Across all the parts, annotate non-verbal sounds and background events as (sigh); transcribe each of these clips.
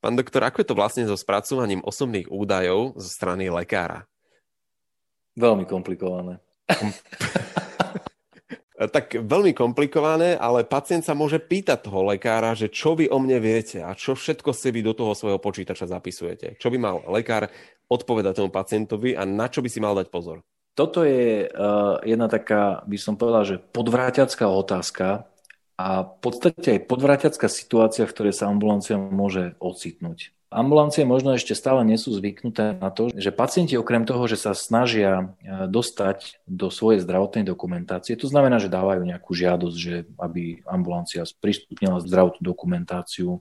Pán doktor, ako je to vlastne so spracovaním osobných údajov zo strany lekára? Veľmi komplikované. (laughs) tak veľmi komplikované, ale pacient sa môže pýtať toho lekára, že čo vy o mne viete a čo všetko si vy do toho svojho počítača zapisujete. Čo by mal lekár odpovedať tomu pacientovi a na čo by si mal dať pozor? Toto je uh, jedna taká, by som povedal, že podvráťacká otázka a v podstate aj podvráťacká situácia, v ktorej sa ambulancia môže ocitnúť. Ambulancie možno ešte stále nie sú zvyknuté na to, že pacienti okrem toho, že sa snažia e, dostať do svojej zdravotnej dokumentácie, to znamená, že dávajú nejakú žiadosť, že aby ambulancia sprístupnila zdravotnú dokumentáciu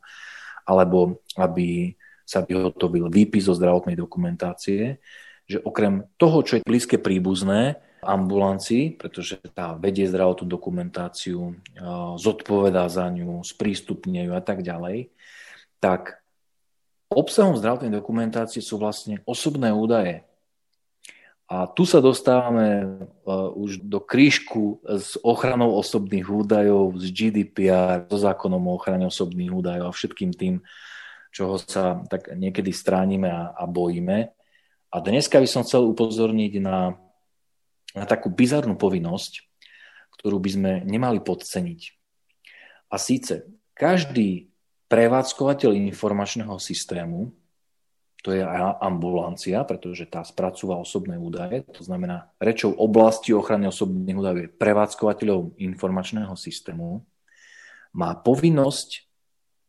alebo aby sa vyhotovil výpis zo zdravotnej dokumentácie, že okrem toho, čo je blízke príbuzné ambulancii, pretože tá vedie zdravotnú dokumentáciu, e, zodpovedá za ňu, sprístupňujú a tak ďalej, tak Obsahom zdravotnej dokumentácie sú vlastne osobné údaje. A tu sa dostávame uh, už do krížku s ochranou osobných údajov, s GDPR, so zákonom o ochrane osobných údajov a všetkým tým, čoho sa tak niekedy stránime a, a bojíme. A dneska by som chcel upozorniť na, na takú bizarnú povinnosť, ktorú by sme nemali podceniť. A síce každý prevádzkovateľ informačného systému, to je ambulancia, pretože tá spracúva osobné údaje, to znamená rečou oblasti ochrany osobných údajov je prevádzkovateľov informačného systému, má povinnosť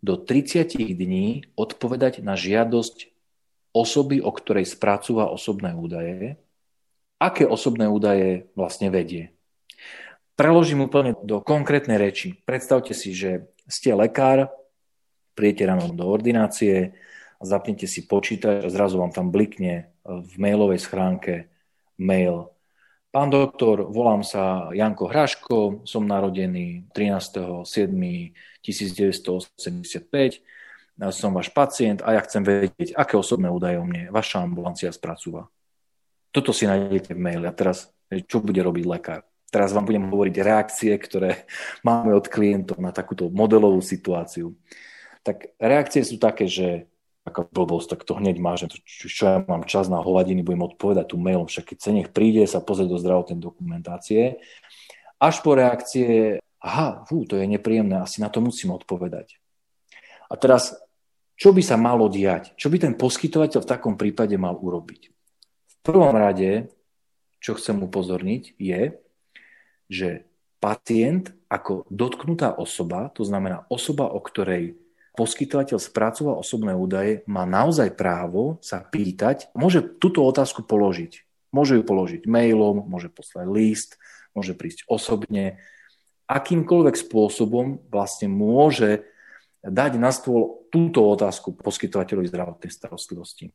do 30 dní odpovedať na žiadosť osoby, o ktorej spracúva osobné údaje, aké osobné údaje vlastne vedie. Preložím úplne do konkrétnej reči. Predstavte si, že ste lekár, príjete ráno do ordinácie, zapnete si počítač a zrazu vám tam blikne v mailovej schránke mail. Pán doktor, volám sa Janko Hraško, som narodený 13.7.1985, som váš pacient a ja chcem vedieť, aké osobné údaje o mne vaša ambulancia spracúva. Toto si nájdete v maili a teraz čo bude robiť lekár? Teraz vám budem hovoriť reakcie, ktoré (laughs) máme od klientov na takúto modelovú situáciu tak reakcie sú také, že aká blbosť, tak to hneď máš, čo, čo ja mám čas na hovadiny, budem odpovedať tu mailom, však keď sa nech príde sa pozrieť do zdravotnej dokumentácie, až po reakcie, aha, fú, to je nepríjemné, asi na to musím odpovedať. A teraz, čo by sa malo diať? Čo by ten poskytovateľ v takom prípade mal urobiť? Prvom rade, čo chcem upozorniť, je, že pacient ako dotknutá osoba, to znamená osoba, o ktorej poskytovateľ spracúva osobné údaje, má naozaj právo sa pýtať, môže túto otázku položiť. Môže ju položiť mailom, môže poslať list, môže prísť osobne. Akýmkoľvek spôsobom vlastne môže dať na stôl túto otázku poskytovateľovi zdravotnej starostlivosti.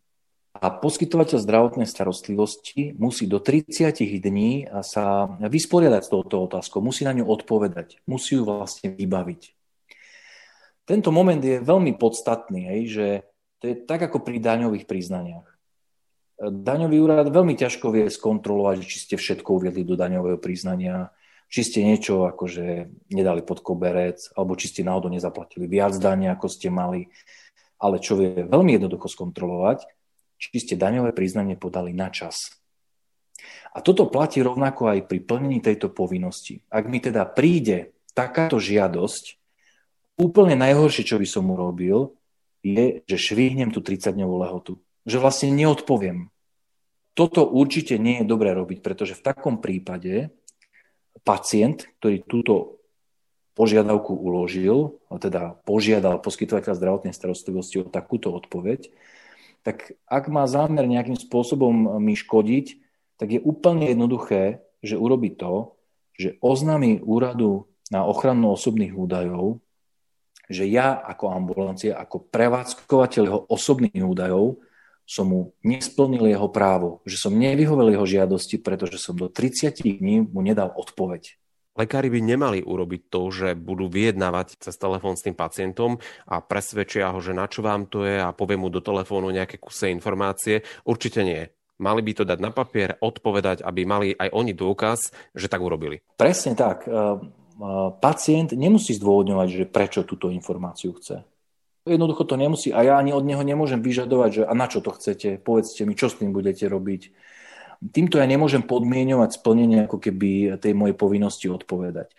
A poskytovateľ zdravotnej starostlivosti musí do 30 dní sa vysporiadať s touto otázkou, musí na ňu odpovedať, musí ju vlastne vybaviť. Tento moment je veľmi podstatný, hej, že to je tak ako pri daňových priznaniach. Daňový úrad veľmi ťažko vie skontrolovať, či ste všetko uviedli do daňového priznania, či ste niečo akože nedali pod koberec, alebo či ste náhodou nezaplatili viac daní, ako ste mali. Ale čo vie veľmi jednoducho skontrolovať, či ste daňové priznanie podali na čas. A toto platí rovnako aj pri plnení tejto povinnosti. Ak mi teda príde takáto žiadosť, úplne najhoršie, čo by som urobil, je, že švihnem tú 30-dňovú lehotu. Že vlastne neodpoviem. Toto určite nie je dobré robiť, pretože v takom prípade pacient, ktorý túto požiadavku uložil, teda požiadal poskytovateľ zdravotnej starostlivosti o takúto odpoveď, tak ak má zámer nejakým spôsobom mi škodiť, tak je úplne jednoduché, že urobí to, že oznámi úradu na ochranu osobných údajov, že ja ako ambulancia, ako prevádzkovateľ jeho osobných údajov som mu nesplnil jeho právo, že som nevyhovel jeho žiadosti, pretože som do 30 dní mu nedal odpoveď. Lekári by nemali urobiť to, že budú vyjednávať cez telefón s tým pacientom a presvedčia ho, že na čo vám to je a povie mu do telefónu nejaké kuse informácie. Určite nie. Mali by to dať na papier, odpovedať, aby mali aj oni dôkaz, že tak urobili. Presne tak pacient nemusí zdôvodňovať, že prečo túto informáciu chce. Jednoducho to nemusí a ja ani od neho nemôžem vyžadovať, že a na čo to chcete, povedzte mi, čo s tým budete robiť. Týmto ja nemôžem podmienovať splnenie ako keby tej mojej povinnosti odpovedať.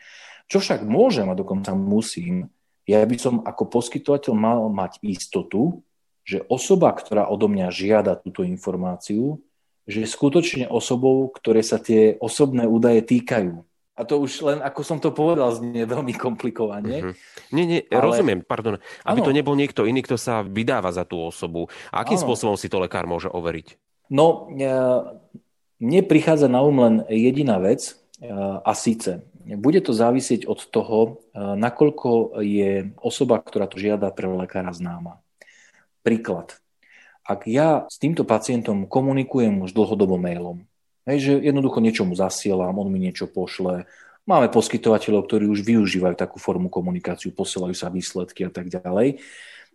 Čo však môžem a dokonca musím, ja by som ako poskytovateľ mal mať istotu, že osoba, ktorá odo mňa žiada túto informáciu, že je skutočne osobou, ktoré sa tie osobné údaje týkajú. A to už len, ako som to povedal, znie veľmi komplikovane. Mm-hmm. Nie, nie, ale... rozumiem, pardon. Aby ano. to nebol niekto iný, kto sa vydáva za tú osobu. A akým ano. spôsobom si to lekár môže overiť? No, mne prichádza na um len jediná vec a síce bude to závisieť od toho, nakoľko je osoba, ktorá to žiada pre lekára známa. Príklad. Ak ja s týmto pacientom komunikujem už dlhodobo mailom, Hej, že jednoducho niečo mu zasielam, on mi niečo pošle. Máme poskytovateľov, ktorí už využívajú takú formu komunikáciu, posielajú sa výsledky a tak ďalej.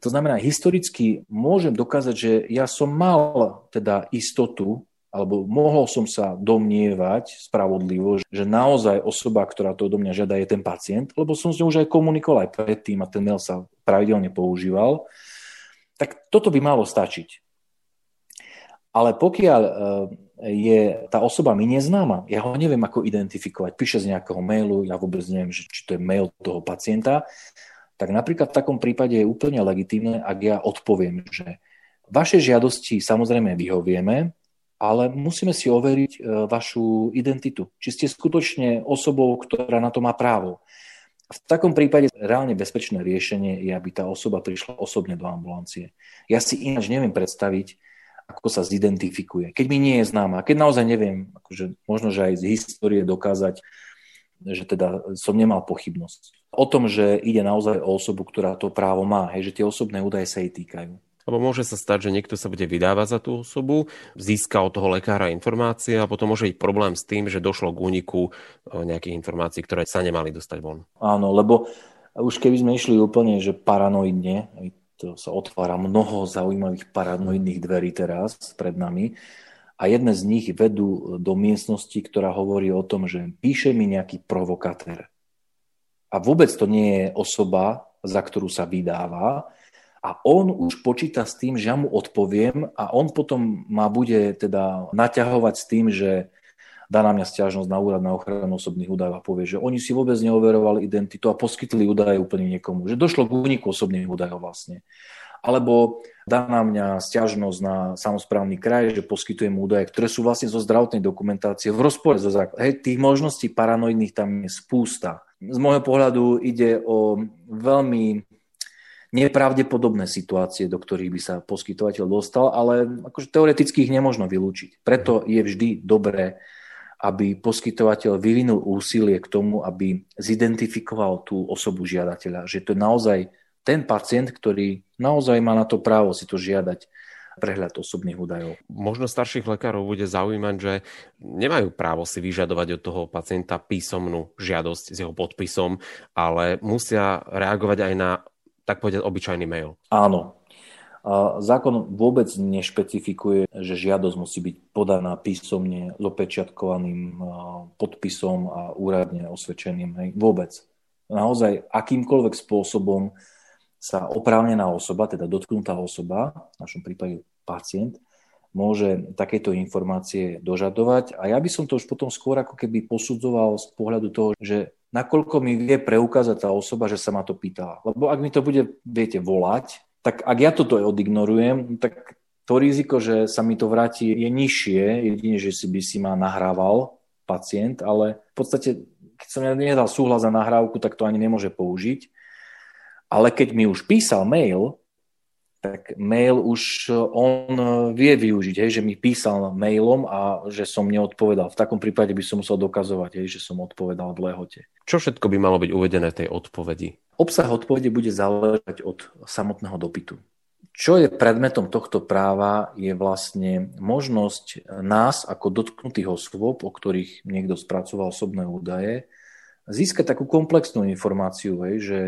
To znamená, historicky môžem dokázať, že ja som mal teda istotu, alebo mohol som sa domnievať spravodlivo, že naozaj osoba, ktorá to odo mňa žiada, je ten pacient, lebo som s ňou už aj komunikoval aj predtým a ten mail sa pravidelne používal, tak toto by malo stačiť. Ale pokiaľ eh, je tá osoba mi neznáma, ja ho neviem ako identifikovať, píše z nejakého mailu, ja vôbec neviem, či to je mail toho pacienta, tak napríklad v takom prípade je úplne legitímne, ak ja odpoviem, že vaše žiadosti samozrejme vyhovieme, ale musíme si overiť e, vašu identitu. Či ste skutočne osobou, ktorá na to má právo. V takom prípade reálne bezpečné riešenie je, aby tá osoba prišla osobne do ambulancie. Ja si ináč neviem predstaviť, ako sa zidentifikuje. Keď mi nie je známa, keď naozaj neviem, akože možno, že aj z histórie dokázať, že teda som nemal pochybnosť. O tom, že ide naozaj o osobu, ktorá to právo má, hej, že tie osobné údaje sa jej týkajú. Lebo môže sa stať, že niekto sa bude vydávať za tú osobu, získa od toho lekára informácie a potom môže byť problém s tým, že došlo k úniku e, nejakých informácií, ktoré sa nemali dostať von. Áno, lebo už keby sme išli úplne, že paranoidne, to sa otvára mnoho zaujímavých paranoidných dverí teraz pred nami a jedné z nich vedú do miestnosti, ktorá hovorí o tom, že píše mi nejaký provokatér. A vôbec to nie je osoba, za ktorú sa vydáva, a on už počíta s tým, že ja mu odpoviem a on potom ma bude teda naťahovať s tým, že dá na mňa stiažnosť na úrad na ochranu osobných údajov a povie, že oni si vôbec neoverovali identitu a poskytli údaje úplne niekomu, že došlo k úniku osobných údajov vlastne. Alebo dá na mňa stiažnosť na samozprávny kraj, že poskytujem údaje, ktoré sú vlastne zo zdravotnej dokumentácie v rozpore so zákonom. Hej, tých možností paranoidných tam je spústa. Z môjho pohľadu ide o veľmi nepravdepodobné situácie, do ktorých by sa poskytovateľ dostal, ale akože teoreticky ich nemôžno vylúčiť. Preto je vždy dobré aby poskytovateľ vyvinul úsilie k tomu, aby zidentifikoval tú osobu žiadateľa, že to je naozaj ten pacient, ktorý naozaj má na to právo si to žiadať prehľad osobných údajov. Možno starších lekárov bude zaujímať, že nemajú právo si vyžadovať od toho pacienta písomnú žiadosť s jeho podpisom, ale musia reagovať aj na, tak povedať, obyčajný mail. Áno, Zákon vôbec nešpecifikuje, že žiadosť musí byť podaná písomne s opečiatkovaným podpisom a úradne osvedčeným. Hej. Vôbec. Naozaj akýmkoľvek spôsobom sa oprávnená osoba, teda dotknutá osoba, v našom prípade pacient, môže takéto informácie dožadovať. A ja by som to už potom skôr ako keby posudzoval z pohľadu toho, že nakoľko mi vie preukázať tá osoba, že sa ma to pýtala. Lebo ak mi to bude, viete, volať, tak ak ja toto odignorujem, tak to riziko, že sa mi to vráti, je nižšie, jedine, že si by si ma nahrával pacient, ale v podstate, keď som ja nedal súhlas za nahrávku, tak to ani nemôže použiť. Ale keď mi už písal mail, tak mail už on vie využiť, hej, že mi písal mailom a že som neodpovedal. V takom prípade by som musel dokazovať, hej, že som odpovedal v lehote. Čo všetko by malo byť uvedené v tej odpovedi? Obsah odpovede bude záležať od samotného dopytu. Čo je predmetom tohto práva je vlastne možnosť nás ako dotknutých osôb, o ktorých niekto spracoval osobné údaje, získať takú komplexnú informáciu, hej, že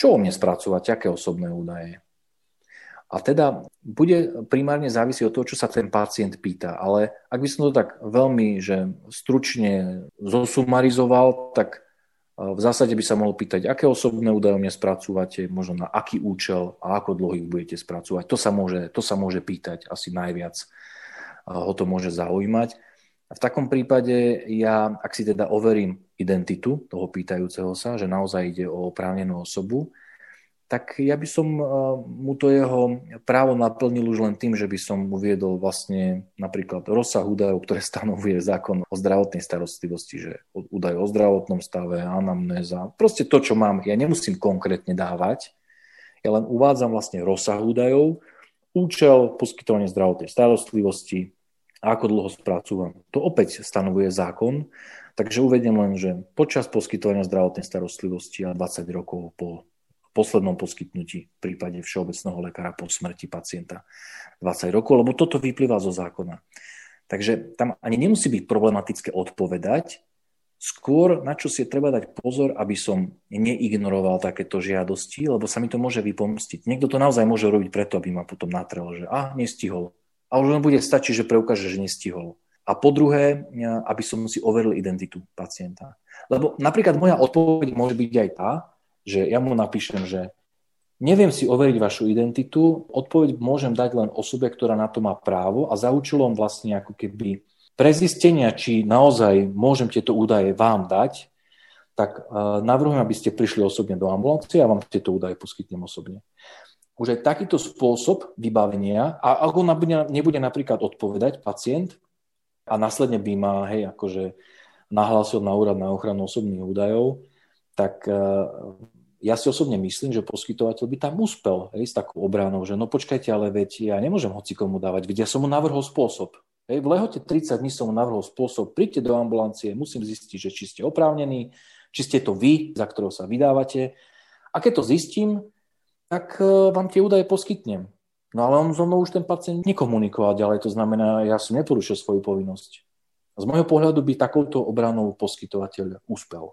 čo o mne spracovať, aké osobné údaje. A teda bude primárne závisieť od toho, čo sa ten pacient pýta. Ale ak by som to tak veľmi že stručne zosumarizoval, tak v zásade by sa mohol pýtať, aké osobné údaje mne spracúvate, možno na aký účel a ako dlho ich budete spracúvať. To sa môže, to sa môže pýtať asi najviac. Ho to môže zaujímať. A v takom prípade ja, ak si teda overím identitu toho pýtajúceho sa, že naozaj ide o oprávnenú osobu, tak ja by som eh, mu to jeho právo naplnil už len tým, že by som uviedol vlastne napríklad rozsah údajov, ktoré stanovuje zákon o zdravotnej starostlivosti, že údaj o zdravotnom stave, anamnéza, proste to, čo mám, ja nemusím konkrétne dávať, ja len uvádzam vlastne rozsah údajov, účel poskytovania zdravotnej starostlivosti ako dlho spracúvam. To opäť stanovuje zákon, takže uvediem len, že počas poskytovania zdravotnej starostlivosti a 20 rokov po poslednom poskytnutí v prípade všeobecného lekára po smrti pacienta 20 rokov, lebo toto vyplýva zo zákona. Takže tam ani nemusí byť problematické odpovedať, skôr na čo si treba dať pozor, aby som neignoroval takéto žiadosti, lebo sa mi to môže vypomstiť. Niekto to naozaj môže robiť preto, aby ma potom natrel, že a, nestihol. A už len bude stačiť, že preukáže, že nestihol. A po druhé, aby som si overil identitu pacienta. Lebo napríklad moja odpoveď môže byť aj tá, že ja mu napíšem, že neviem si overiť vašu identitu, odpoveď môžem dať len osobe, ktorá na to má právo a za účelom vlastne ako keby prezistenia, či naozaj môžem tieto údaje vám dať, tak navrhujem, aby ste prišli osobne do ambulancie a vám tieto údaje poskytnem osobne. Už aj takýto spôsob vybavenia, a ak on nebude napríklad odpovedať pacient a následne by ma, hej, akože nahlásil na úrad na ochranu osobných údajov, tak e, ja si osobne myslím, že poskytovateľ by tam uspel hej, s takou obránou, že no počkajte, ale veď ja nemôžem hoci komu dávať, veď ja som mu navrhol spôsob. Hej, v lehote 30 dní som mu navrhol spôsob, príďte do ambulancie, musím zistiť, že či ste oprávnení, či ste to vy, za ktorého sa vydávate. A keď to zistím, tak e, vám tie údaje poskytnem. No ale on so mnou už ten pacient nekomunikoval ďalej, to znamená, ja som neporušil svoju povinnosť. Z môjho pohľadu by takouto obranou poskytovateľ úspel.